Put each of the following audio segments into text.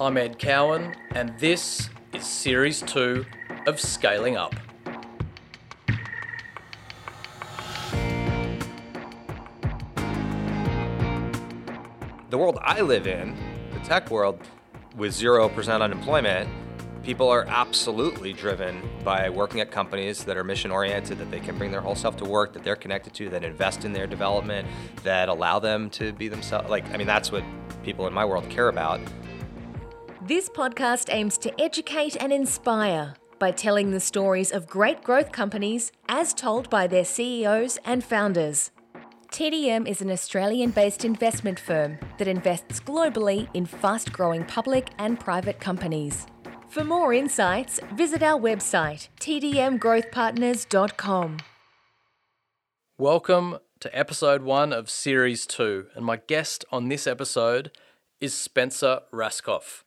I'm Ed Cowan, and this is Series 2 of Scaling Up. The world I live in, the tech world, with 0% unemployment, people are absolutely driven by working at companies that are mission oriented, that they can bring their whole self to work, that they're connected to, that invest in their development, that allow them to be themselves. Like, I mean, that's what people in my world care about. This podcast aims to educate and inspire by telling the stories of great growth companies as told by their CEOs and founders. TDM is an Australian based investment firm that invests globally in fast growing public and private companies. For more insights, visit our website, tdmgrowthpartners.com. Welcome to episode 1 of Series 2, and my guest on this episode is Spencer Rascoff.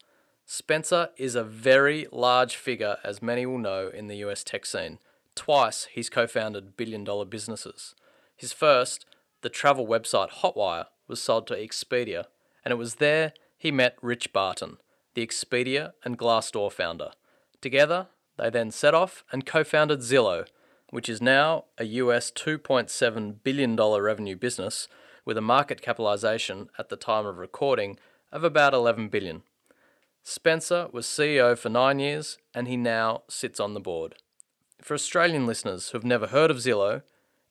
Spencer is a very large figure, as many will know, in the US tech scene. Twice he's co founded billion dollar businesses. His first, the travel website Hotwire, was sold to Expedia, and it was there he met Rich Barton, the Expedia and Glassdoor founder. Together, they then set off and co founded Zillow, which is now a US $2.7 billion revenue business with a market capitalization at the time of recording of about 11 billion. Spencer was CEO for nine years and he now sits on the board. For Australian listeners who have never heard of Zillow,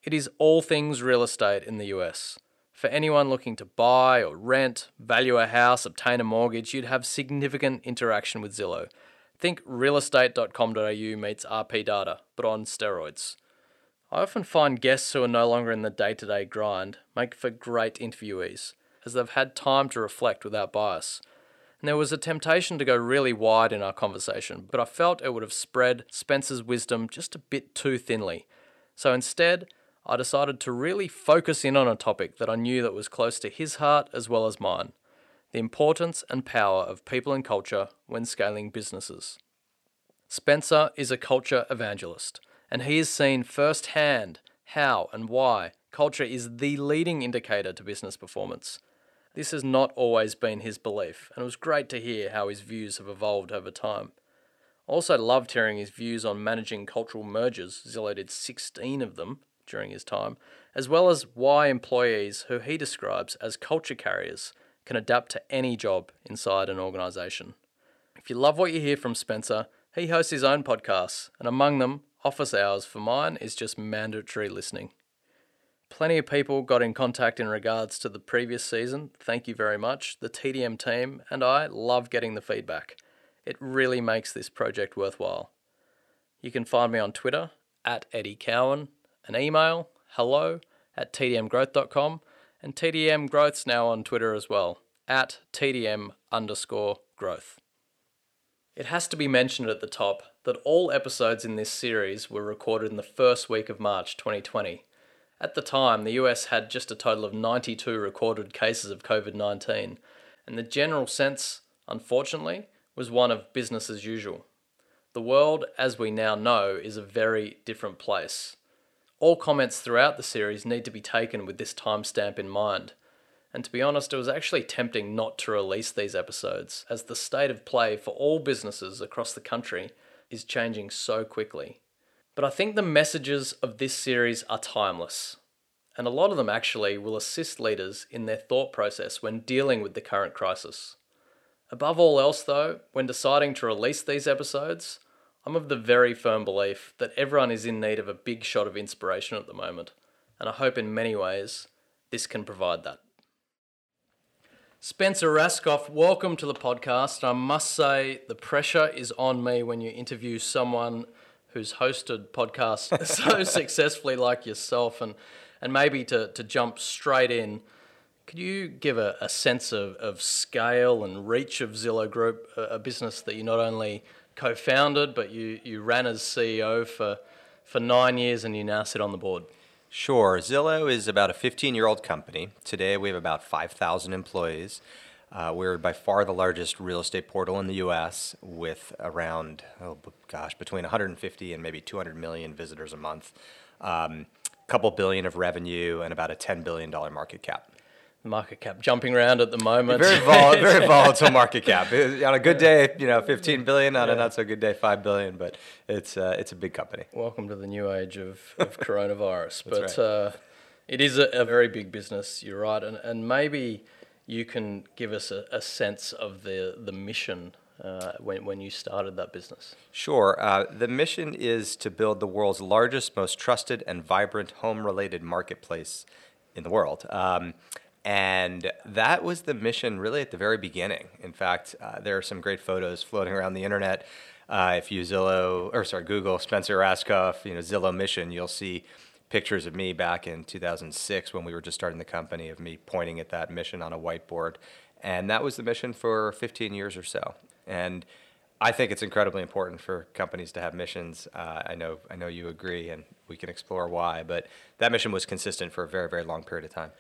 it is all things real estate in the US. For anyone looking to buy or rent, value a house, obtain a mortgage, you'd have significant interaction with Zillow. Think realestate.com.au meets RP data, but on steroids. I often find guests who are no longer in the day to day grind make for great interviewees, as they've had time to reflect without bias. There was a temptation to go really wide in our conversation, but I felt it would have spread Spencer's wisdom just a bit too thinly. So instead, I decided to really focus in on a topic that I knew that was close to his heart as well as mine the importance and power of people and culture when scaling businesses. Spencer is a culture evangelist, and he has seen firsthand how and why culture is the leading indicator to business performance. This has not always been his belief, and it was great to hear how his views have evolved over time. I also loved hearing his views on managing cultural mergers. Zillow did 16 of them during his time, as well as why employees who he describes as culture carriers can adapt to any job inside an organisation. If you love what you hear from Spencer, he hosts his own podcasts, and among them, Office Hours for mine is just mandatory listening. Plenty of people got in contact in regards to the previous season. Thank you very much. The TDM team and I love getting the feedback. It really makes this project worthwhile. You can find me on Twitter at Eddie Cowan, an email hello at tdmgrowth.com, and TDM Growth's now on Twitter as well, at TDM underscore growth. It has to be mentioned at the top that all episodes in this series were recorded in the first week of March 2020. At the time, the US had just a total of 92 recorded cases of COVID 19, and the general sense, unfortunately, was one of business as usual. The world, as we now know, is a very different place. All comments throughout the series need to be taken with this timestamp in mind. And to be honest, it was actually tempting not to release these episodes, as the state of play for all businesses across the country is changing so quickly. But I think the messages of this series are timeless, and a lot of them actually will assist leaders in their thought process when dealing with the current crisis. Above all else, though, when deciding to release these episodes, I'm of the very firm belief that everyone is in need of a big shot of inspiration at the moment, and I hope in many ways this can provide that. Spencer Rascoff, welcome to the podcast. I must say the pressure is on me when you interview someone who's hosted podcasts so successfully like yourself and and maybe to, to jump straight in, could you give a, a sense of, of scale and reach of Zillow Group, a, a business that you not only co-founded, but you, you ran as CEO for, for nine years and you now sit on the board. Sure. Zillow is about a 15 year old company. Today we have about 5,000 employees. Uh, we're by far the largest real estate portal in the US with around, oh gosh, between 150 and maybe 200 million visitors a month, a um, couple billion of revenue, and about a $10 billion market cap. market cap jumping around at the moment. Very vol- very volatile market cap. It- on a good day, you know, 15 billion. On a not so good day, 5 billion. But it's uh, it's a big company. Welcome to the new age of, of coronavirus. but right. uh, it is a, a very big business, you're right. And, and maybe you can give us a, a sense of the, the mission uh, when, when you started that business. Sure. Uh, the mission is to build the world's largest, most trusted, and vibrant home-related marketplace in the world. Um, and that was the mission really at the very beginning. In fact, uh, there are some great photos floating around the internet. Uh, if you Zillow, or sorry, Google Spencer Rascoff, you know, Zillow mission, you'll see pictures of me back in 2006 when we were just starting the company of me pointing at that mission on a whiteboard. And that was the mission for 15 years or so. And I think it's incredibly important for companies to have missions. Uh, I know, I know you agree, and we can explore why. But that mission was consistent for a very, very long period of time.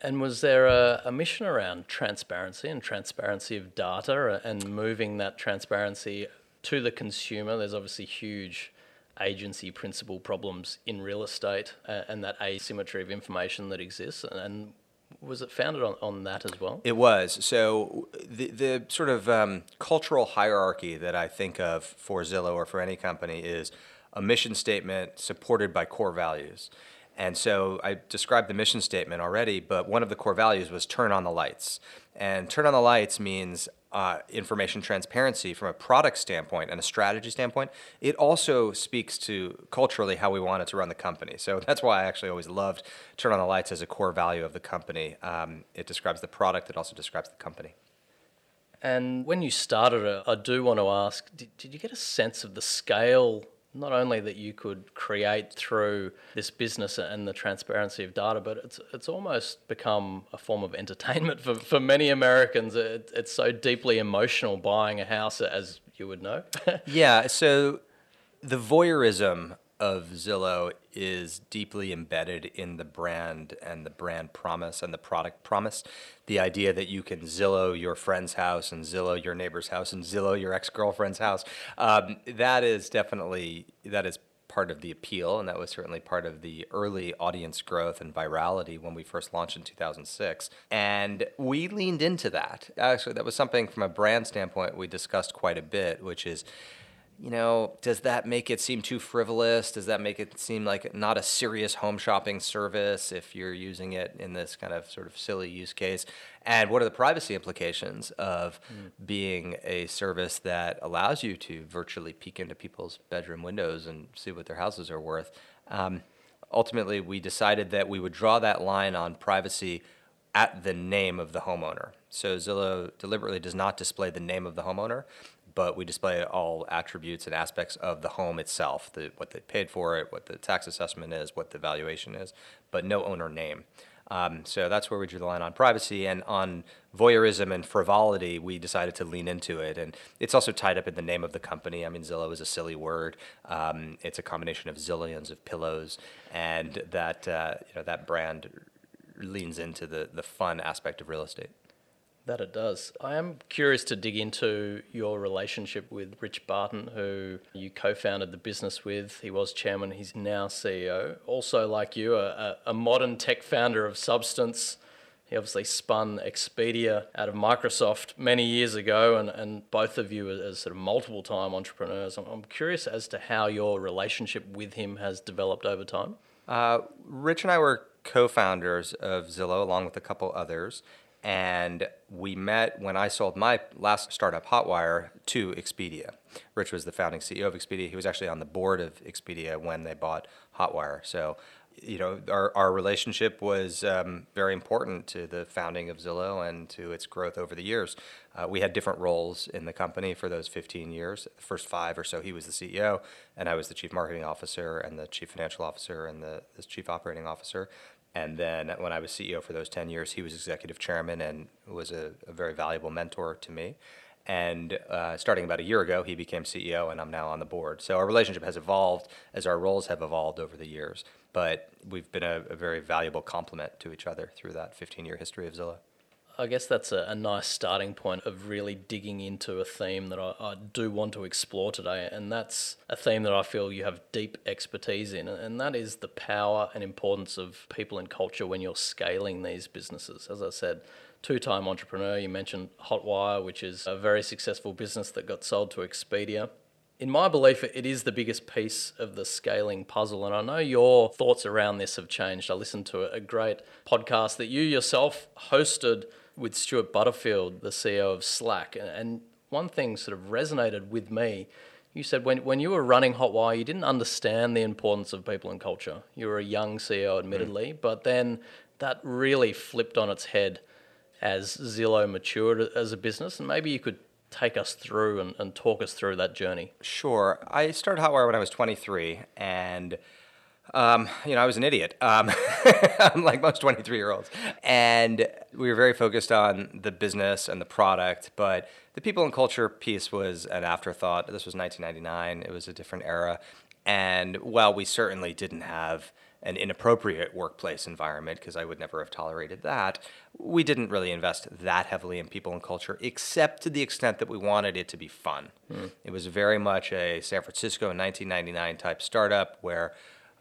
And was there a, a mission around transparency and transparency of data and moving that transparency to the consumer? There's obviously huge agency principle problems in real estate uh, and that asymmetry of information that exists. And was it founded on, on that as well? It was. So the, the sort of um, cultural hierarchy that I think of for Zillow or for any company is a mission statement supported by core values. And so I described the mission statement already, but one of the core values was turn on the lights. And turn on the lights means uh, information transparency from a product standpoint and a strategy standpoint. It also speaks to culturally how we wanted to run the company. So that's why I actually always loved turn on the lights as a core value of the company. Um, it describes the product, it also describes the company. And when you started it, I do want to ask did, did you get a sense of the scale, not only that you could create through this business and the transparency of data, but it's, it's almost become a form of entertainment for, for many Americans. It, it's so deeply emotional buying a house, as you would know. Yeah, so the voyeurism of Zillow is deeply embedded in the brand and the brand promise and the product promise. The idea that you can Zillow your friend's house and Zillow your neighbor's house and Zillow your ex girlfriend's house, um, that is definitely that is part of the appeal, and that was certainly part of the early audience growth and virality when we first launched in 2006. And we leaned into that. Actually, that was something from a brand standpoint we discussed quite a bit, which is you know, does that make it seem too frivolous? Does that make it seem like not a serious home shopping service if you're using it in this kind of sort of silly use case? And what are the privacy implications of being a service that allows you to virtually peek into people's bedroom windows and see what their houses are worth? Um, ultimately, we decided that we would draw that line on privacy at the name of the homeowner. So Zillow deliberately does not display the name of the homeowner, but we display all attributes and aspects of the home itself, the, what they paid for it, what the tax assessment is, what the valuation is, but no owner name. Um, so that's where we drew the line on privacy and on voyeurism and frivolity. We decided to lean into it, and it's also tied up in the name of the company. I mean, Zillow is a silly word. Um, it's a combination of zillions of pillows, and that uh, you know that brand leans into the the fun aspect of real estate. That it does. I am curious to dig into your relationship with Rich Barton, who you co founded the business with. He was chairman, he's now CEO. Also, like you, a, a modern tech founder of substance. He obviously spun Expedia out of Microsoft many years ago, and, and both of you as sort of multiple time entrepreneurs. I'm, curious as to how your relationship with him has developed over time. Uh, Rich and I were co-founders of Zillow, along with a couple others, and we met when I sold my last startup, Hotwire, to Expedia. Rich was the founding CEO of Expedia. He was actually on the board of Expedia when they bought Hotwire. So, you know, our, our relationship was um, very important to the founding of Zillow and to its growth over the years. Uh, we had different roles in the company for those 15 years. The first five or so, he was the CEO, and I was the chief marketing officer, and the chief financial officer, and the, the chief operating officer. And then when I was CEO for those 10 years, he was executive chairman and was a, a very valuable mentor to me. And uh, starting about a year ago, he became CEO, and I'm now on the board. So our relationship has evolved as our roles have evolved over the years. But we've been a, a very valuable complement to each other through that 15 year history of Zillow. I guess that's a, a, nice starting point of really digging into a theme that I, I, do want to explore today. And that's a theme that I feel you have deep expertise in. And that is the power and importance of people and culture when you're scaling these businesses. As I said, two time entrepreneur, you mentioned Hotwire, which is a very successful business that got sold to Expedia in my belief, it is the biggest piece of the scaling puzzle. And I know your thoughts around this have changed. I listened to a great podcast that you yourself hosted with Stuart Butterfield, the CEO of Slack. And one thing sort of resonated with me. You said when, when you were running Hotwire, you didn't understand the importance of people and culture. You were a young CEO, admittedly, mm. but then that really flipped on its head as Zillow matured as a business. And maybe you could take us through and, and talk us through that journey? Sure. I started Hotwire when I was 23, and um, you know, I was an idiot, um, like most 23 year olds. And we were very focused on the business and the product, but the people and culture piece was an afterthought. This was 1999, it was a different era. And while we certainly didn't have an inappropriate workplace environment, because I would never have tolerated that, we didn't really invest that heavily in people and culture, except to the extent that we wanted it to be fun. Mm. It was very much a San Francisco 1999 type startup where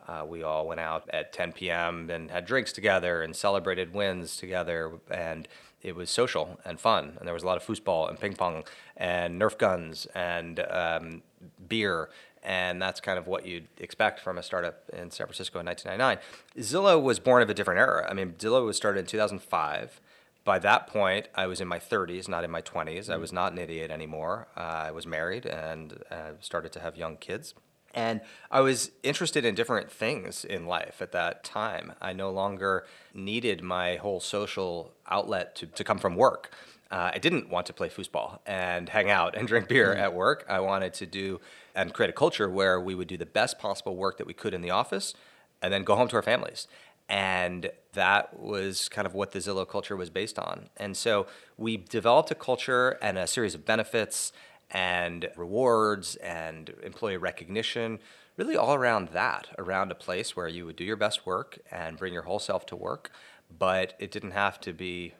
uh, we all went out at 10 p.m. and had drinks together and celebrated wins together, and it was social and fun. And there was a lot of foosball and ping pong and Nerf guns and um, beer and that's kind of what you'd expect from a startup in San Francisco in 1999. Zillow was born of a different era. I mean, Zillow was started in 2005. By that point, I was in my 30s, not in my 20s. Mm-hmm. I was not an idiot anymore. Uh, I was married and uh, started to have young kids. And I was interested in different things in life at that time. I no longer needed my whole social outlet to, to come from work. Uh, I didn't want to play foosball and hang out and drink beer mm. at work. I wanted to do and create a culture where we would do the best possible work that we could in the office and then go home to our families. And that was kind of what the Zillow culture was based on. And so we developed a culture and a series of benefits and rewards and employee recognition, really all around that, around a place where you would do your best work and bring your whole self to work. But it didn't have to be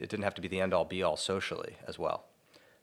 it didn't have to be the end all be all socially as well.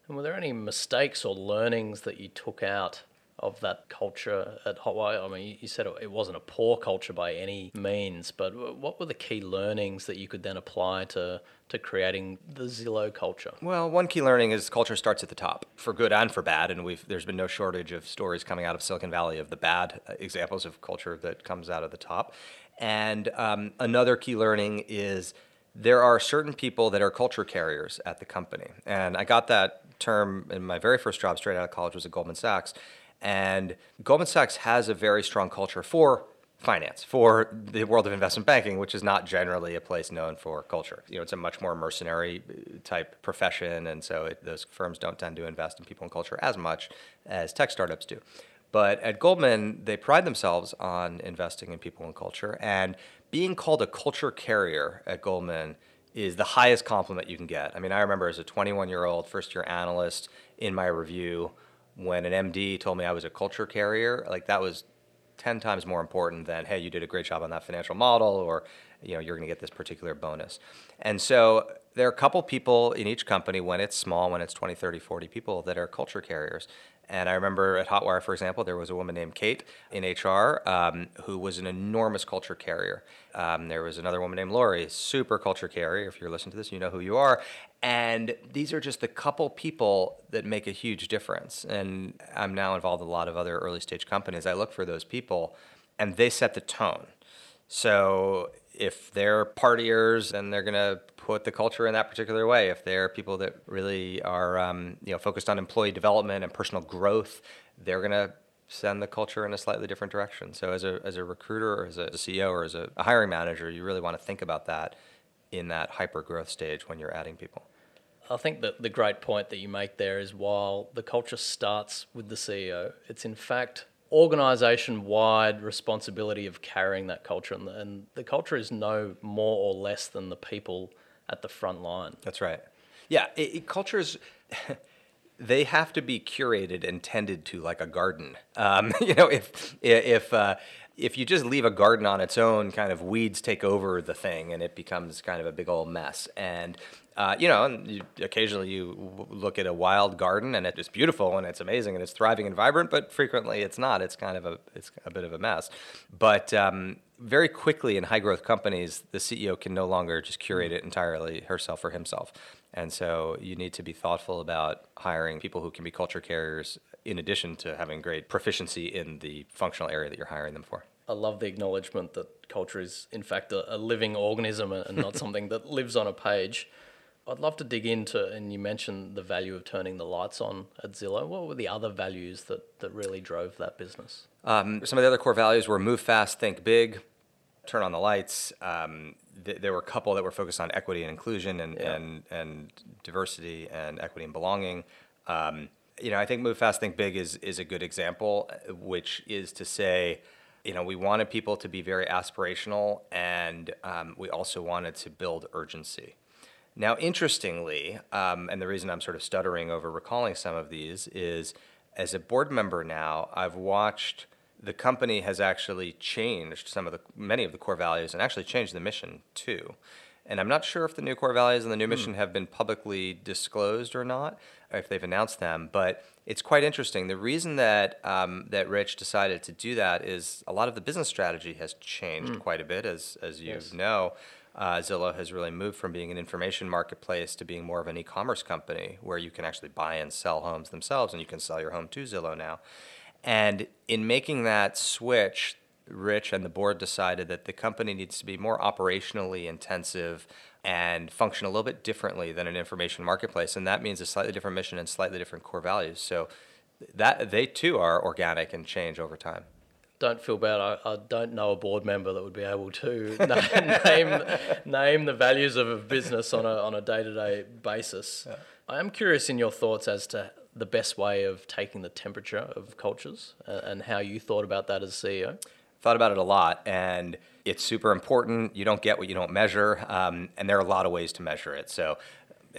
And were there any mistakes or learnings that you took out of that culture at Hotwire? I mean, you said it wasn't a poor culture by any means, but what were the key learnings that you could then apply to, to creating the Zillow culture? Well, one key learning is culture starts at the top, for good and for bad, and we've there's been no shortage of stories coming out of Silicon Valley of the bad uh, examples of culture that comes out of the top. And um, another key learning is there are certain people that are culture carriers at the company, and I got that term in my very first job straight out of college was at Goldman Sachs and Goldman Sachs has a very strong culture for finance, for the world of investment banking, which is not generally a place known for culture. You know, it's a much more mercenary uh, type profession, and so it, those firms don't tend to invest in people and culture as much as tech startups do. But at Goldman, they pride themselves on investing in people and culture, and being called a culture carrier at Goldman is the highest compliment you can get. I mean, I remember as a 21 year old first year analyst in my review when an MD told me I was a culture carrier, like that was 10 times more important than, hey, you did a great job on that financial model or, you know, you're going to get this particular bonus. And so there are a couple people in each company when it's small, when it's 20, 30, 40 people that are culture carriers. And I remember at Hotwire, for example, there was a woman named Kate in HR um, who was an enormous culture carrier. Um, there was another woman named Lori, super culture carrier. If you're listening to this, you know who you are. And these are just the couple people that make a huge difference. And I'm now involved in a lot of other early stage companies. I look for those people, and they set the tone. So if they're partiers, then they're going to put the culture in that particular way. If they're people that really are um, you know focused on employee development and personal growth, they're going to send the culture in a slightly different direction. So as a as a recruiter or as a CEO or as a, a hiring manager, you really want to think about that in that hyper growth stage when you're adding people. I think that the great point that you make there is while the culture starts with the CEO, it's in fact organization wide responsibility of carrying that culture. And the, and the culture is no more or less than the people at the front line. That's right. Yeah, it, it, cultures. they have to be curated and tended to like a garden. Um, you know, if if uh, if you just leave a garden on its own, kind of weeds take over the thing and it becomes kind of a big old mess. And uh, you know, and you, occasionally you look at a wild garden and it's beautiful and it's amazing and it's thriving and vibrant, but frequently it's not. It's kind of a it's a bit of a mess. But um, very quickly in high growth companies, the CEO can no longer just curate it entirely herself or himself. And so you need to be thoughtful about hiring people who can be culture carriers in addition to having great proficiency in the functional area that you're hiring them for. I love the acknowledgement that culture is, in fact, a, a living organism and not something that lives on a page. I'd love to dig into, and you mentioned the value of turning the lights on at Zillow. What were the other values that, that really drove that business? Um, some of the other core values were move fast, think big, turn on the lights. Um, th- there were a couple that were focused on equity and inclusion and, Yeah. and, and diversity and equity and belonging. Um, you know, I think move fast, think big is, is a good example, which is to say, you know, we wanted people to be very aspirational and um, we also wanted to build urgency. Now, interestingly, um, and the reason I'm sort of stuttering over recalling some of these is as a board member now, I've watched the company has actually changed some of the many of the core values and actually changed the mission too. And I'm not sure if the new core values and the new mission have been publicly disclosed or not, or if they've announced them. But it's quite interesting. The reason that um, that Rich decided to do that is a lot of the business strategy has changed quite a bit, as as you Yes. know. Uh, Zillow has really moved from being an information marketplace to being more of an e-commerce company, where you can actually buy and sell homes themselves, and you can sell your home to Zillow now. And in making that switch, Rich and the board decided that the company needs to be more operationally intensive and function a little bit differently than an information marketplace. And that means a slightly different mission and slightly different core values. So that they too are organic and change over time. Don't feel bad. I, I don't know a board member that would be able to na- name name the values of a business on a on a day to day basis. I am curious in your thoughts as to the best way of taking the temperature of cultures uh, and how you thought about that as CEO. thought about it a lot and it's super important you don't get what you don't measure um, and there are a lot of ways to measure it so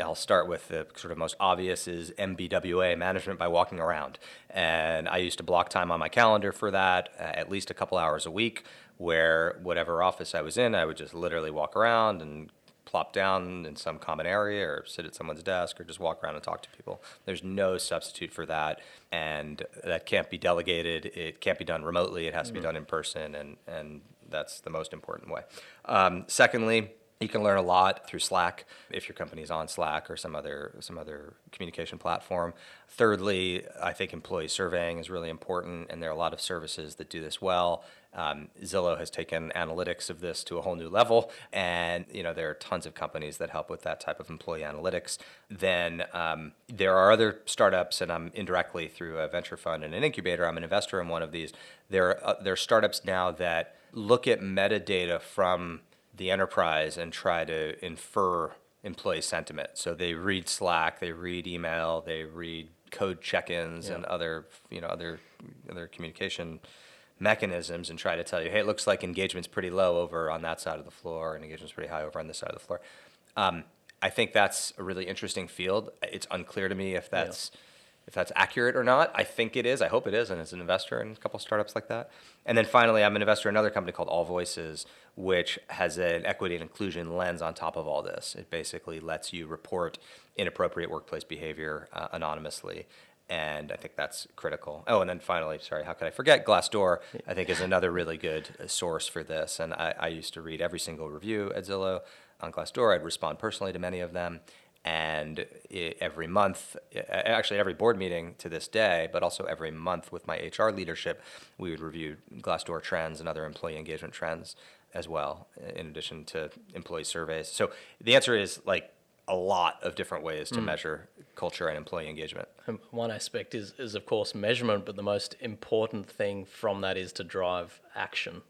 i'll start with the sort of most obvious is mbwa management by walking around and i used to block time on my calendar for that uh, at least a couple hours a week where whatever office i was in i would just literally walk around and plop down in some common area or sit at someone's desk or just walk around and talk to people. There's no substitute for that, and that can't be delegated. It can't be done remotely. It has to be done in person, and, and that's the most important way. Um, secondly, you can learn a lot through Slack if your company's on Slack or some other some other communication platform. Thirdly, I think employee surveying is really important, and there are a lot of services that do this well. Um, Zillow has taken analytics of this to a whole new level, and you know there are tons of companies that help with that type of employee analytics. Then um, there are other startups, and I'm indirectly through a venture fund and an incubator. I'm an investor in one of these. There are, uh, there are startups now that look at metadata from the enterprise and try to infer employee sentiment. So they read Slack, they read email, they read code check-ins and other you know other other communication mechanisms and try to tell you, hey, it looks like engagement's pretty low over on that side of the floor, and engagement's pretty high over on this side of the floor. Um, I think that's a really interesting field. It's unclear to me if that's if that's accurate or not. I think it is. I hope it is. And as an investor in a couple startups like that. And then finally, I'm an investor in another company called All Voices, which has an equity and inclusion lens on top of all this. It basically lets you report inappropriate workplace behavior uh, anonymously. And I think that's critical. Oh, and then finally, sorry, how could I forget? Glassdoor, I think, is another really good uh, source for this. And I, I used to read every single review at Zillow on Glassdoor. I'd respond personally to many of them and every month, actually every board meeting to this day, but also every month with my HR leadership, we would review Glassdoor trends and other employee engagement trends as well, in addition to employee surveys. So the answer is like a lot of different ways to hmm. measure culture and employee engagement. Um, one aspect is, is, of course, measurement, but the most important thing from that is to drive action.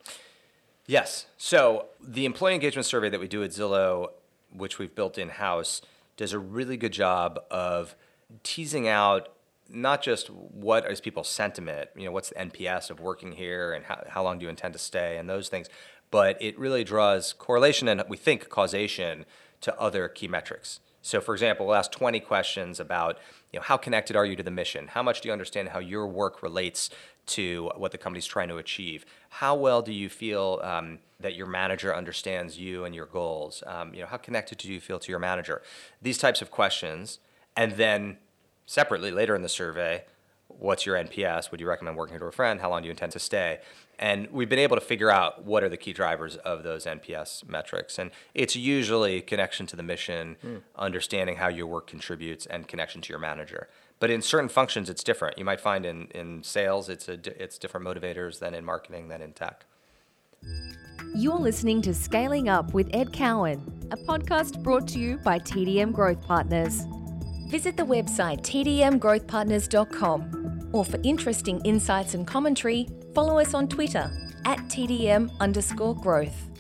Yes. So the employee engagement survey that we do at Zillow, which we've built in house, does a really good job of teasing out not just what is people's sentiment, you know, what's the NPS of working here and how, how long do you intend to stay and those things, but it really draws correlation and we think causation to other key metrics. So, for example, we'll ask 20 questions about, you know, how connected are you to the mission? How much do you understand how your work relates to what the company's trying to achieve? How well do you feel um, that your manager understands you and your goals? Um, you know, how connected do you feel to your manager? These types of questions, and then separately later in the survey, what's your NPS? Would you recommend working here to a friend? How long do you intend to stay? And we've been able to figure out what are the key drivers of those NPS metrics. And it's usually connection to the mission, mm. understanding how your work contributes, and connection to your manager. But in certain functions, it's different. You might find in, in sales, it's, a, it's different motivators than in marketing, than in tech. You're listening to Scaling Up with Ed Cowan, a podcast brought to you by TDM Growth Partners. Visit the website tdmgrowthpartners.com or for interesting insights and commentary, follow us on Twitter at TDM underscore growth.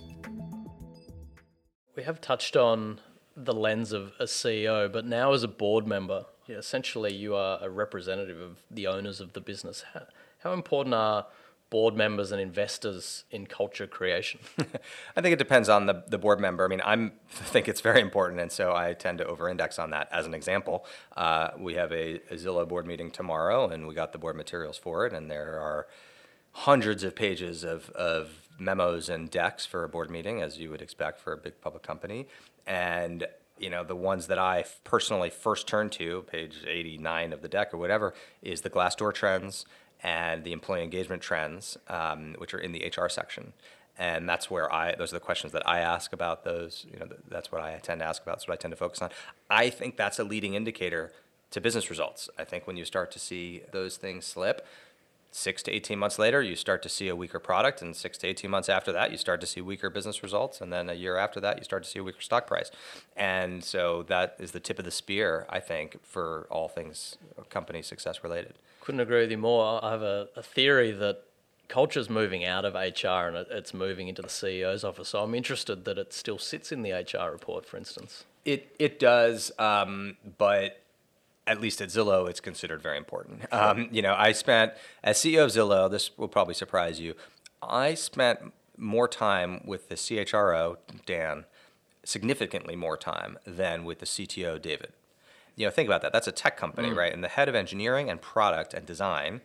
We have touched on the lens of a CEO, but now as a board member, yeah, essentially you are a representative of the owners of the business. How, how important are board members and investors in culture creation? I think it depends on the, the board member. I mean, I think it's very important, and so I tend to over-index on that. As an example, uh, we have a, a Zillow board meeting tomorrow, and we got the board materials for it, and there are hundreds of pages of, of memos and decks for a board meeting, as you would expect for a big public company. And you know, the ones that I personally first turned to, page 89 of the deck or whatever, is the Glassdoor trends and the employee engagement trends, um, which are in the HR section. And that's where I, those are the questions that I ask about those, you know, that's what I tend to ask about, that's what I tend to focus on. I think that's a leading indicator to business results. I think when you start to see those things slip, six to 18 months later, you start to see a weaker product. And six to 18 months after that, you start to see weaker business results. And then a year after that, you start to see a weaker stock price. And so that is the tip of the spear, I think, for all things company success related. Couldn't agree with you more. I have a, a theory that culture is moving out of HR and it, it's moving into the CEO's office. So I'm interested that it still sits in the HR report, for instance. It, it does, um, but at least at Zillow, it's considered very important. Um, you know, I spent, as CEO of Zillow, this will probably surprise you, I spent more time with the CHRO, Dan, significantly more time than with the CTO, David. You know, think about that. That's a tech company, mm. right? And the head of engineering and product and design,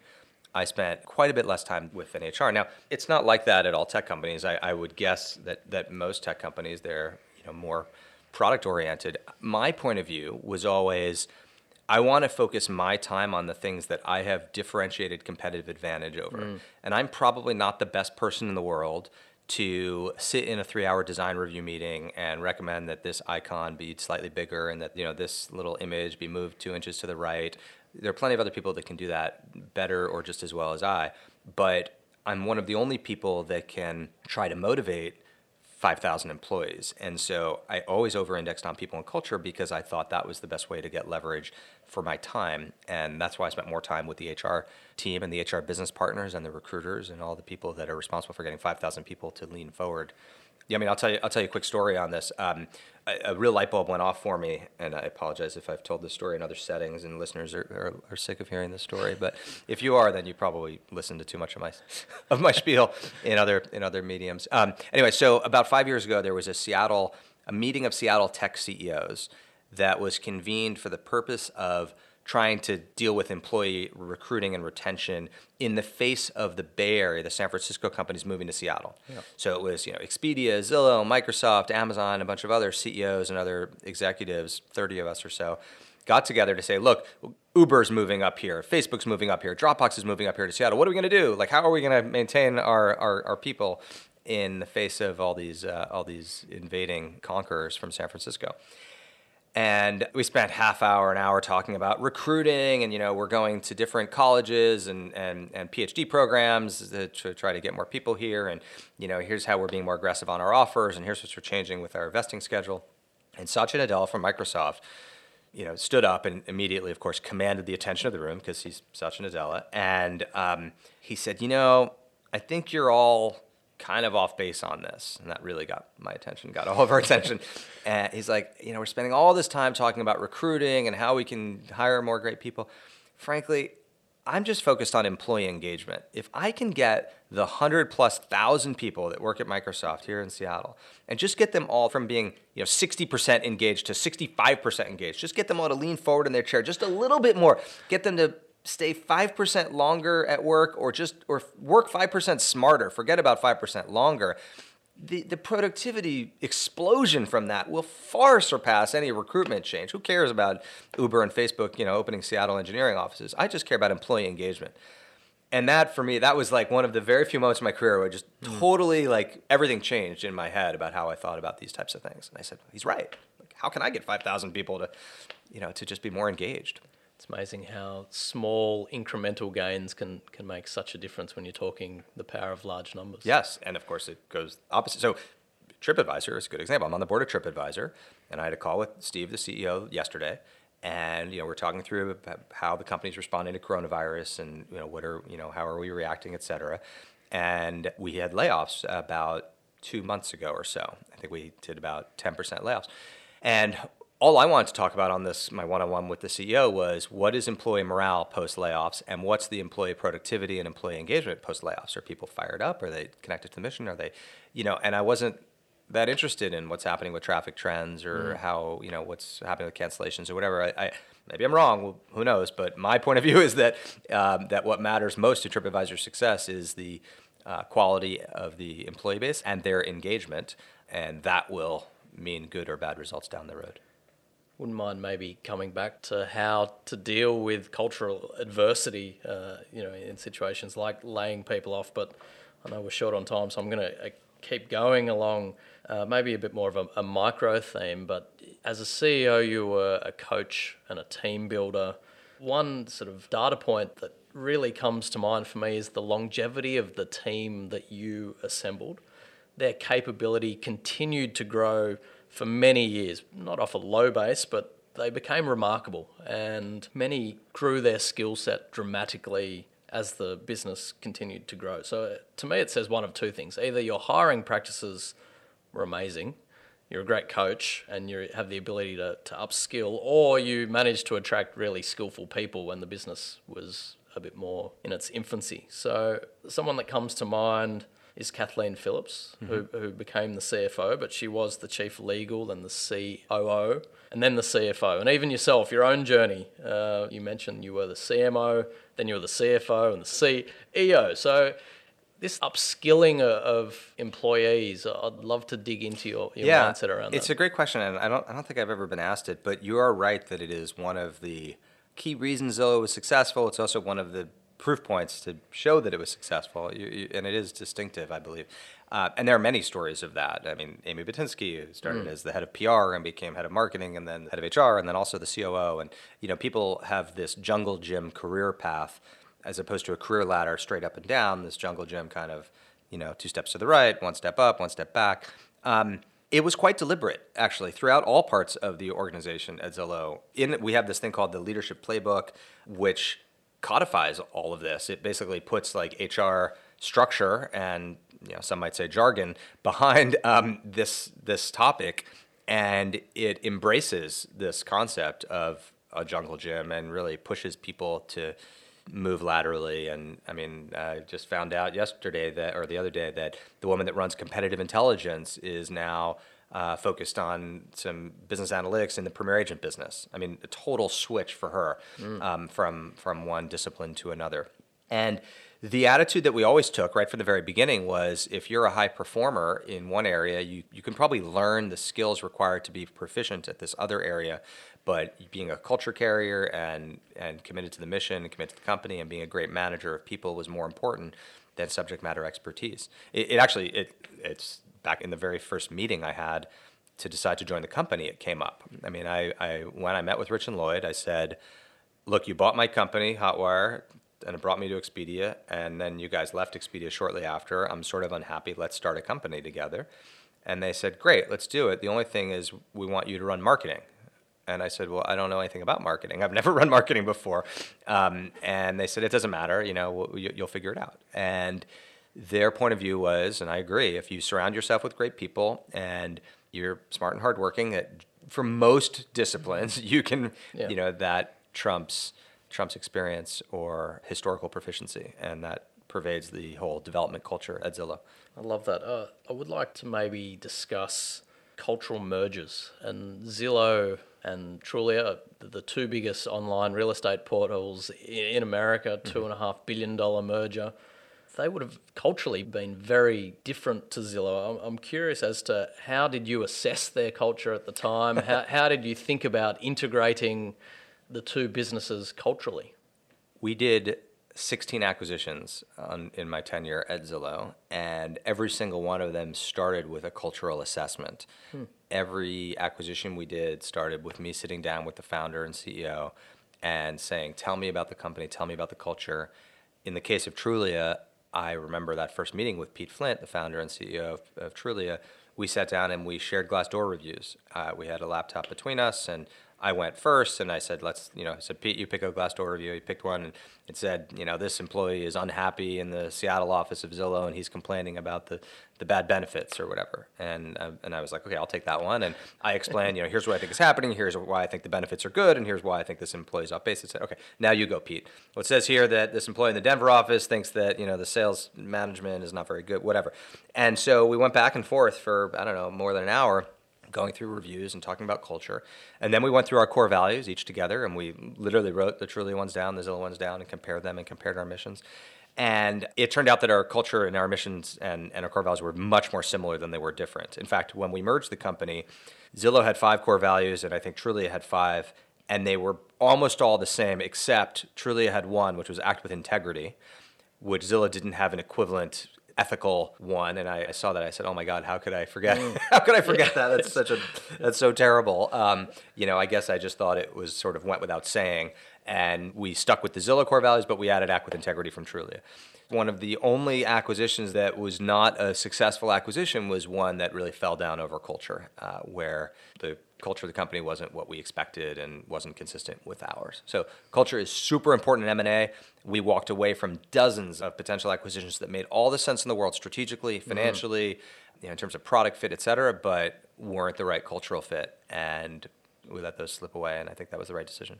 I spent quite a bit less time with than HR. Now, it's not like that at all tech companies. I, I would guess that, that most tech companies, they're, you know, more product oriented. My point of view was always – I want to focus my time on the things that I have differentiated competitive advantage over. Mm. And I'm probably not the best person in the world to sit in a three-hour design review meeting and recommend that this icon be slightly bigger and that you know this little image be moved two inches to the right. There are plenty of other people that can do that better or just as well as I, but I'm one of the only people that can try to motivate 5,000 employees. And so I always over indexed on people and culture because I thought that was the best way to get leverage for my time. And that's why I spent more time with the HR team and the HR business partners and the recruiters and all the people that are responsible for getting 5,000 people to lean forward yeah, I mean, I'll tell you. I'll tell you a quick story on this. Um, a, a, real light bulb went off for me, and I apologize if I've told this story in other settings, and listeners are, are, are sick of hearing this story. But if you are, then you probably listened to too much of my of my spiel in other in other mediums. Um, anyway, so about five years ago, there was a Seattle a meeting of Seattle tech CEOs that was convened for the purpose of trying to deal with employee recruiting and retention in the face of the Bay Area, the San Francisco companies moving to Seattle. Yeah. So it was, you know, Expedia, Zillow, Microsoft, Amazon, a bunch of other CEOs and other executives, 30 of us or so, got together to say, look, Uber's moving up here, Facebook's moving up here, Dropbox is moving up here to Seattle. What are we going to do? Like, how are we going to maintain our, our, our people in the face of all these uh, all these invading conquerors from San Francisco? And we spent half hour an hour talking about recruiting and you know we're going to different colleges and, and, and phd programs to, try to get more people here. And you know here's how we're being more aggressive on our offers and here's what we're changing with our vesting schedule. And satya nadella from microsoft you know stood up and immediately of course commanded the attention of the room because he's satya nadella. And um, he said you know i think you're all kind of off base on this. And that really got my attention, got all of our attention. And he's like, you know, we're spending all this time talking about recruiting and how we can hire more great people. Frankly, I'm just focused on employee engagement. If I can get the 100 plus thousand people that work at Microsoft here in Seattle and just get them all from being, you know, 60% engaged to 65% engaged, just get them all to lean forward in their chair just a little bit more, get them to stay 5% longer at work or just or work 5% smarter, forget about 5% longer the, the productivity explosion from that will far surpass any recruitment change. Who cares about Uber and Facebook, you know, opening Seattle engineering offices? I just care about employee engagement. And that for me, that was like one of the very few moments in my career where just mm. totally like everything changed in my head about how I thought about these types of things. And I said, he's right. Like, how can I get 5,000 people to, you know, to just be more engaged? It's amazing how small incremental gains can can make such a difference when you're talking the power of large numbers. Yes, and of course it goes opposite. So TripAdvisor is a good example. I'm on the board of TripAdvisor, and I had a call with Steve, the CEO, yesterday, and you know we're talking through how the company's responding to coronavirus, and you know what are you know how are we reacting, et cetera. And we had layoffs about two months ago or so. I think we did about 10% layoffs. And all I wanted to talk about on this, my one on one with the CEO, was what is employee morale post layoffs and what's the employee productivity and employee engagement post layoffs? Are people fired up? Are they connected to the mission? Are they, you know, and I wasn't that interested in what's happening with traffic trends or mm. how, you know, what's happening with cancellations or whatever. I, I maybe I'm wrong, well, who knows? But my point of view is that, um, that what matters most to TripAdvisor's success is the uh, quality of the employee base and their engagement, and that will mean good or bad results down the road wouldn't mind maybe coming back to how to deal with cultural adversity, uh, you know, in situations like laying people off. But I know we're short on time, so I'm going to uh, keep going along uh, maybe a bit more of a, a, micro theme. But as a CEO, you were a coach and a team builder. One sort of data point that really comes to mind for me is the longevity of the team that you assembled. Their capability continued to grow for many years, not off a low base, but they became remarkable and many grew their skill set dramatically as the business continued to grow. So uh, to me, it says one of two things. Either your hiring practices were amazing, you're a great coach and you have the ability to, to upskill, or you managed to attract really skillful people when the business was a bit more in its infancy. So someone that comes to mind is Kathleen Phillips, mm-hmm. who, who became the CFO, but she was the chief legal and the COO, and then the CFO. And even yourself, your own journey, uh, you mentioned you were the CMO, then you were the CFO and the CEO. So this upskilling of employees, I'd love to dig into your, your yeah, mindset around that. It's a great question, and I don't, I don't think I've ever been asked it, but you are right that it is one of the key reasons Zillow was successful. It's also one of the proof points to show that it was successful, you, you, and it is distinctive, I believe. Uh, and there are many stories of that. I mean, Amy Bohutinsky, who started mm. as the head of PR and became head of marketing, and then head of HR, and then also the COO. And you know, people have this jungle gym career path as opposed to a career ladder straight up and down. This jungle gym kind of, you know, two steps to the right, one step up, one step back. Um, it was quite deliberate, actually, throughout all parts of the organization at Zillow. In we have this thing called the leadership playbook, which codifies all of this. It basically puts like HR structure and you know some might say jargon behind um, this this topic, and it embraces this concept of a jungle gym and really pushes people to move laterally. And I mean, I just found out yesterday that, or the other day, that the woman that runs competitive intelligence is now uh, focused on some business analytics in the premier agent business. I mean, a total switch for her mm. um, from from one discipline to another. And the attitude that we always took right from the very beginning was if you're a high performer in one area, you, you can probably learn the skills required to be proficient at this other area. But being a culture carrier and, and committed to the mission and committed to the company and being a great manager of people was more important than subject matter expertise. It, it actually it it's back in the very first meeting I had to decide to join the company, it came up. I mean, I, I when I met with Rich and Lloyd, I said, "Look, you bought my company, Hotwire, and it brought me to Expedia, and then you guys left Expedia shortly after. I'm sort of unhappy. Let's start a company together." And they said, "Great, let's do it. The only thing is, we want you to run marketing." And I said, "Well, I don't know anything about marketing. I've never run marketing before." Um, and they said, "It doesn't matter. You know, you'll figure it out." And their point of view was, and I agree, if you surround yourself with great people and you're smart and hardworking, that for most disciplines, you can, yeah. you know, that trumps Trump's experience or historical proficiency, and that pervades the whole development culture at Zillow. I love that. Uh, I would like to maybe discuss cultural mergers and Zillow and Trulia, the two biggest online real estate portals in America, two and a half billion dollar merger. They would have culturally been very different to Zillow. I'm, I'm curious as to how did you assess their culture at the time? how, how did you think about integrating the two businesses culturally? We did 16 acquisitions on, in my tenure at Zillow, and every single one of them started with a cultural assessment. Hmm. Every acquisition we did started with me sitting down with the founder and CEO and saying, Tell me about the company, tell me about the culture. In the case of Trulia, I remember that first meeting with Pete Flint, the founder and CEO of, of Trulia. We sat down and we shared Glassdoor reviews. Uh, we had a laptop between us, and I went first and I said, let's, you know, I said, Pete, you pick a Glassdoor review. He picked one and it said, you know, this employee is unhappy in the Seattle office of Zillow and he's complaining about the, the bad benefits or whatever. And, uh, and I was like, okay, I'll take that one. And I explained, you know, here's what I think is happening. Here's why I think the benefits are good. And here's why I think this employee's off base. I said, okay, now you go, Pete. Well, it says here that this employee in the Denver office thinks that, you know, the sales management is not very good, whatever. And so we went back and forth for, I don't know, more than an hour going through reviews and talking about culture. And then we went through our core values each together and we literally wrote the Trulia ones down, the Zillow ones down, and compared them and compared our missions. And it turned out that our culture and our missions and, and our core values were much more similar than they were different. In fact, when we merged the company, Zillow had five core values, and I think Trulia had five, and they were almost all the same, except Trulia had one, which was act with integrity, which Zillow didn't have an equivalent ethical one, and I, I, saw that. I said, "Oh my God, how could I forget? Mm. how could I forget that? That's such a that's so terrible." Um, you know, I guess I just thought it was sort of went without saying, and we stuck with the Zillow core values, but we added Act with Integrity from Trulia. One of the only acquisitions that was not a successful acquisition was one that really fell down over culture, uh, where the culture of the company wasn't what we expected and wasn't consistent with ours. So culture is super important in M&A. We walked away from dozens of potential acquisitions that made all the sense in the world strategically, mm-hmm. financially, mm-hmm. you know, in terms of product fit, et cetera, but weren't the right cultural fit. And we let those slip away, and I think that was the right decision.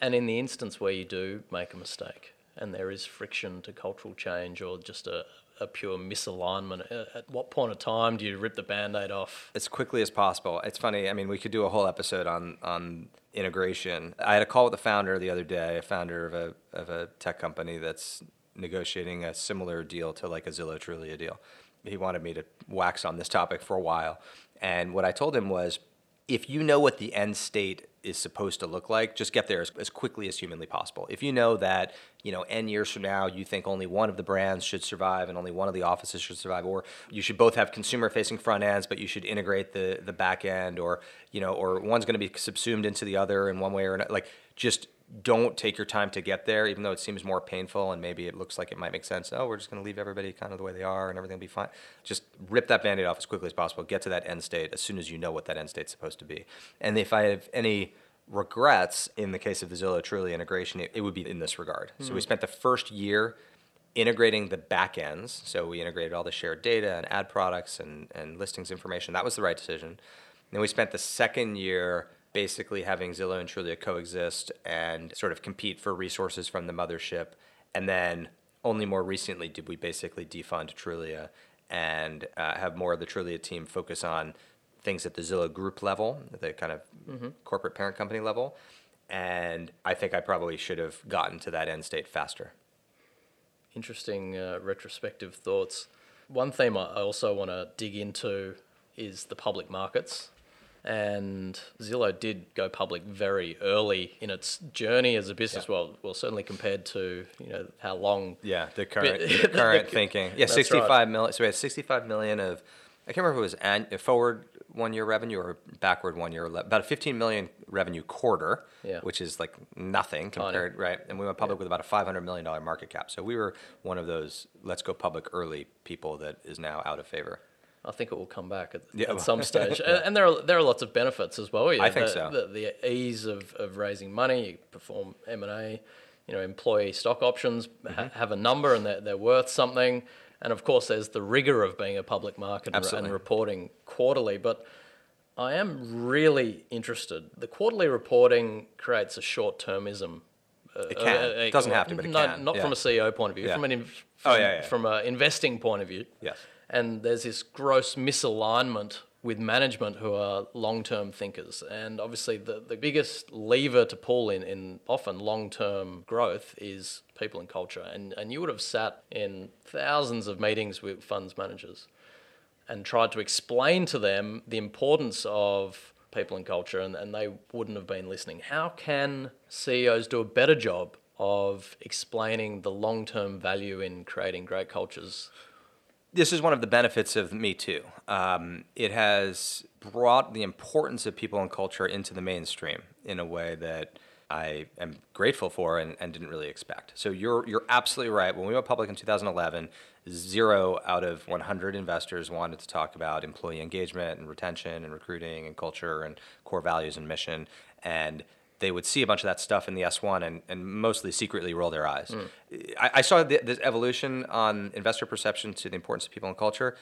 And in the instance where you do make a mistake and there is friction to cultural change or just a, a pure misalignment? Uh, at what point of time do you rip the band-aid off? As quickly as possible. It's funny. I mean, we could do a whole episode on on integration. I had a call with the founder the other day, a founder of a of a tech company that's negotiating a similar deal to like a Zillow Trulia deal. He wanted me to wax on this topic for a while, and what I told him was, if you know what the end state is supposed to look like, just get there as, as quickly as humanly possible. If you know that, you know, N years from now, you think only one of the brands should survive and only one of the offices should survive, or you should both have consumer facing front ends, but you should integrate the, the back end, or, you know, or one's going to be subsumed into the other in one way or another. Like, just don't take your time to get there, even though it seems more painful and maybe it looks like it might make sense. Oh, we're just going to leave everybody kind of the way they are and everything will be fine. Just rip that band aid off as quickly as possible. Get to that end state as soon as you know what that end state's supposed to be. And if I have any regrets in the case of the Zillow Trulia integration, it, it would be in this regard. Mm-hmm. So we hmm. spent the first year integrating the back ends. So we integrated all the shared data and ad products and, and listings information. That was the right decision. And then we spent the second year basically having Zillow and Trulia coexist and sort of compete for resources from the mothership. And then only more recently did we basically defund Trulia and uh, have more of the Trulia team focus on things at the Zillow group level, the kind of mm-hmm. corporate parent company level. And I think I probably should have gotten to that end state faster. Interesting uh, retrospective thoughts. One theme I also want to dig into is the public markets and Zillow did go public very early in its journey as a business. Yeah. Well, well, certainly compared to you know how long. Yeah, the current the current thinking. Yeah, sixty five right. million. So we had sixty five million of. I can't remember if it was an, forward one year revenue or backward one year. About a fifteen million revenue quarter, yeah. which is like nothing compared, Tiny. right? And we went public yeah. with about a five hundred million dollar market cap. So we were one of those let's go public early people that is now out of favor. I think it will come back at, yeah. at some stage. yeah. and, there are there are lots of benefits as well. Yeah, I think the, so. The, the, ease of, of raising money, you perform M and A, you know, employee stock options mm-hmm. ha- have a number and they're, they're worth something. And of course, there's the rigor of being a public market and, and reporting quarterly. But I am really interested. The quarterly reporting creates a short termism It can. It doesn't have to, but it no, can. Not Yeah. from a CEO point of view, from an in, Oh, yeah, yeah. from an investing point of view. Yes. And there's this gross misalignment with management who are long-term thinkers. And obviously the, the biggest lever to pull in, in often long-term growth is people and culture. And, and you would have sat in thousands of meetings with funds managers and tried to explain to them the importance of people and culture, and, and they wouldn't have been listening. How can CEOs do a better job of explaining the long term value in creating great cultures? This is one of the benefits of Me Too. Um, it has brought the importance of people and culture into the mainstream in a way that I am grateful for and, and didn't really expect. So you're you're absolutely right. When we went public in 2011, zero out of 100 investors wanted to talk about employee engagement and retention and recruiting and culture and core values and mission and they would see a bunch of that stuff in the S1 and, and mostly secretly roll their eyes. I, I saw the, this evolution on investor perception to the importance of people and culture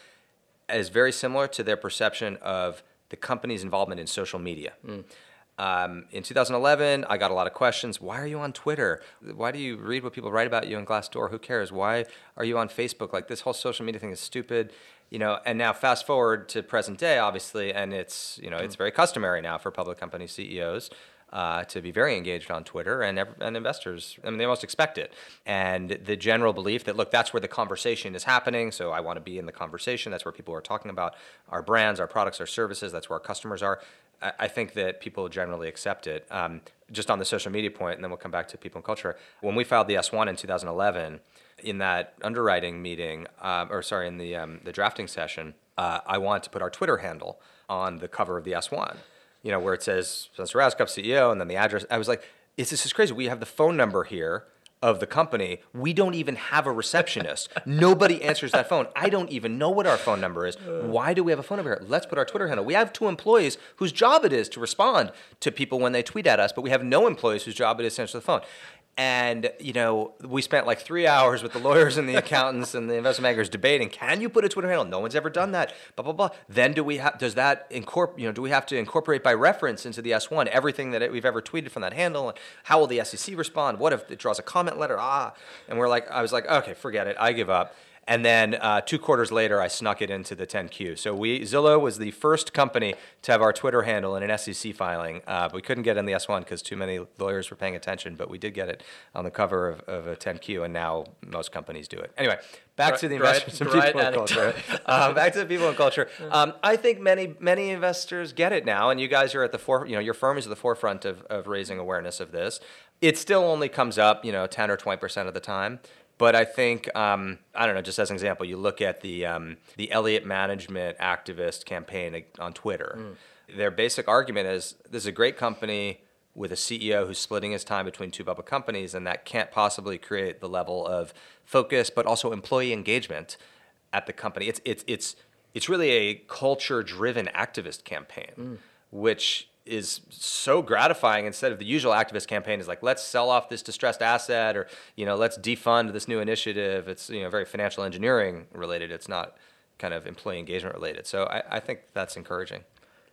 as very similar to their perception of the company's involvement in social media. Um, in 2011, I got a lot of questions. Why are you on Twitter? Why do you read what people write about you in Glassdoor? Who cares? Why are you on Facebook? Like this whole social media thing is stupid, you know. And now fast forward to present day, obviously, and it's you know it's very customary now for public company CEOs uh, to be very engaged on Twitter, and and investors, I mean, they almost expect it. And the general belief that look, that's where the conversation is happening, so I want to be in the conversation. That's where people are talking about our brands, our products, our services. That's where our customers are. I, I think that people generally accept it. Um, just on the social media point, and then we'll come back to people and culture. When we filed the S1 in 2011, in that underwriting meeting, um, or sorry, in the um, the drafting session, uh, I wanted to put our Twitter handle on the cover of the S1 you know, where it says Spencer Rascoff, CEO, and then the address. I was like, it's, this is crazy. We have the phone number here of the company. We don't even have a receptionist. Nobody answers that phone. I don't even know what our phone number is. Why do we have a phone number here? Let's put our Twitter handle. We have two employees whose job it is to respond to people when they tweet at us, but we have no employees whose job it is to answer the phone. And you know, we spent like three hours with the lawyers and the accountants and the investment bankers debating: Can you put a Twitter handle? No one's ever done that. Blah blah blah. Then do we have? Does that incorporate? You know, do we have to incorporate by reference into the S1 everything that we've ever tweeted from that handle? And how will the SEC respond? What if it draws a comment letter? Ah, and we're like, I was like, okay, forget it. I give up. And then uh, two quarters later, I snuck it into the 10Q. So we Zillow was the first company to have our Twitter handle in an SEC filing. Uh, we couldn't get it in the S1 because too many lawyers were paying attention, but we did get it on the cover of, of a 10Q, and now most companies do it. Anyway, back to the investments and great people and culture. um, back to the people and culture. Um, I think many many investors get it now, and you guys are at the fore. You know, your firm is at the forefront of, of raising awareness of this. It still only comes up, you know, 10 or 20 percent of the time. But I think um, I don't know. Just as an example, you look at the um, the Elliott Management activist campaign on Twitter. Their basic argument is this is a great company with a CEO who's splitting his time between two public companies, and that can't possibly create the level of focus, but also employee engagement at the company. It's it's it's it's really a culture-driven activist campaign, which is so gratifying instead of the usual activist campaign is like let's sell off this distressed asset or you know let's defund this new initiative it's you know very financial engineering related it's not kind of employee engagement related so i, I think that's encouraging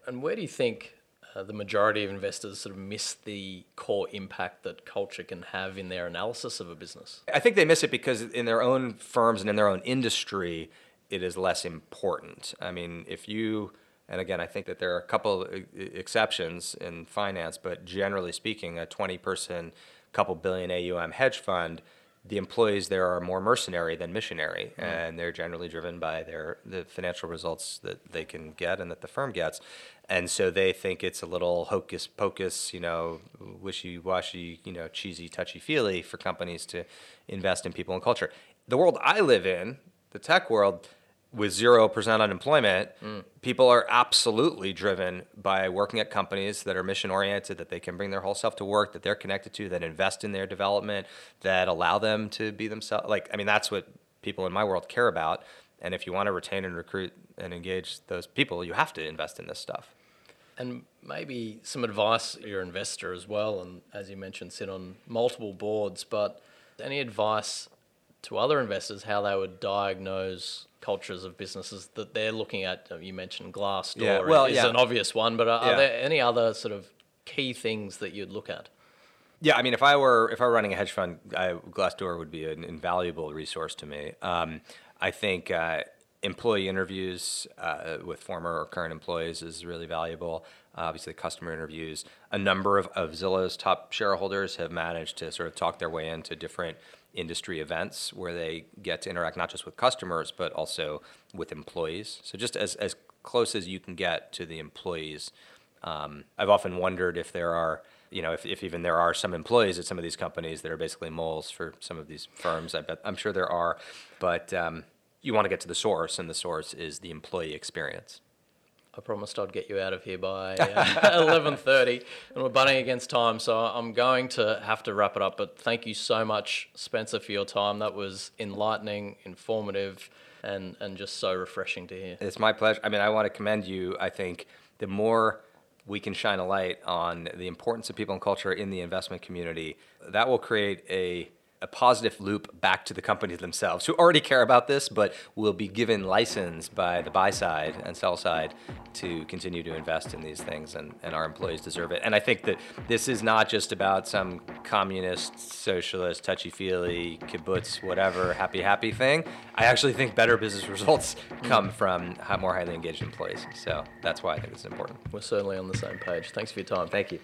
And where do you think uh, the majority of investors sort of miss the core impact that culture can have in their analysis of a business? I think they miss it because in their own firms and in their own industry, it is less important. I mean, if you, and again, I think that there are a couple exceptions in finance, but generally speaking, a 20 person, couple billion AUM hedge fund, the employees there are more mercenary than missionary, mm-hmm. and they're generally driven by their the financial results that they can get and that the firm gets, and so they think it's a little hocus pocus, you know, wishy washy, you know, cheesy, touchy feely for companies to invest in people and culture. The world I live in, the tech world, with zero percent unemployment, people are absolutely driven by working at companies that are mission oriented, that they can bring their whole self to work, that they're connected to, that invest in their development, that allow them to be themselves. Like, I mean, that's what people in my world care about. And if you want to retain and recruit and engage those people, you have to invest in this stuff. And maybe some advice your investor as well, and as you mentioned, sit on multiple boards, but any advice to other investors how they would diagnose cultures of businesses that they're looking at? You mentioned Glassdoor Yeah, well, is yeah. an obvious one, but are, are there any other sort of key things that you'd look at? Yeah, I mean, if I were if I were running a hedge fund, I, Glassdoor would be an invaluable resource to me. Um, I think uh, employee interviews uh, with former or current employees is really valuable. Uh, obviously, customer interviews. A number of, of Zillow's top shareholders have managed to sort of talk their way into different industry events where they get to interact not just with customers but also with employees. So just as as close as you can get to the employees. Um, I've often wondered if there are you know, if, if even there are some employees at some of these companies that are basically moles for some of these firms, I bet I'm sure there are, but um, you want to get to the source, and the source is the employee experience. I promised I'd get you out of here by uh, eleven thirty, and we're butting against time, so I'm going to have to wrap it up. But thank you so much, Spencer, for your time. That was enlightening, informative, and and just so refreshing to hear. It's my pleasure. I mean, I want to commend you. I think the more we can shine a light on the importance of people and culture in the investment community, that will create a a positive loop back to the companies themselves who already care about this, but will be given license by the buy side and sell side to continue to invest in these things, and, and our employees deserve it. And I think that this is not just about some communist, socialist, touchy feely, kibbutz, whatever, happy, happy thing. I actually think better business results come from more highly engaged employees. So that's why I think it's important. We're certainly on the same page. Thanks for your time. Thank you.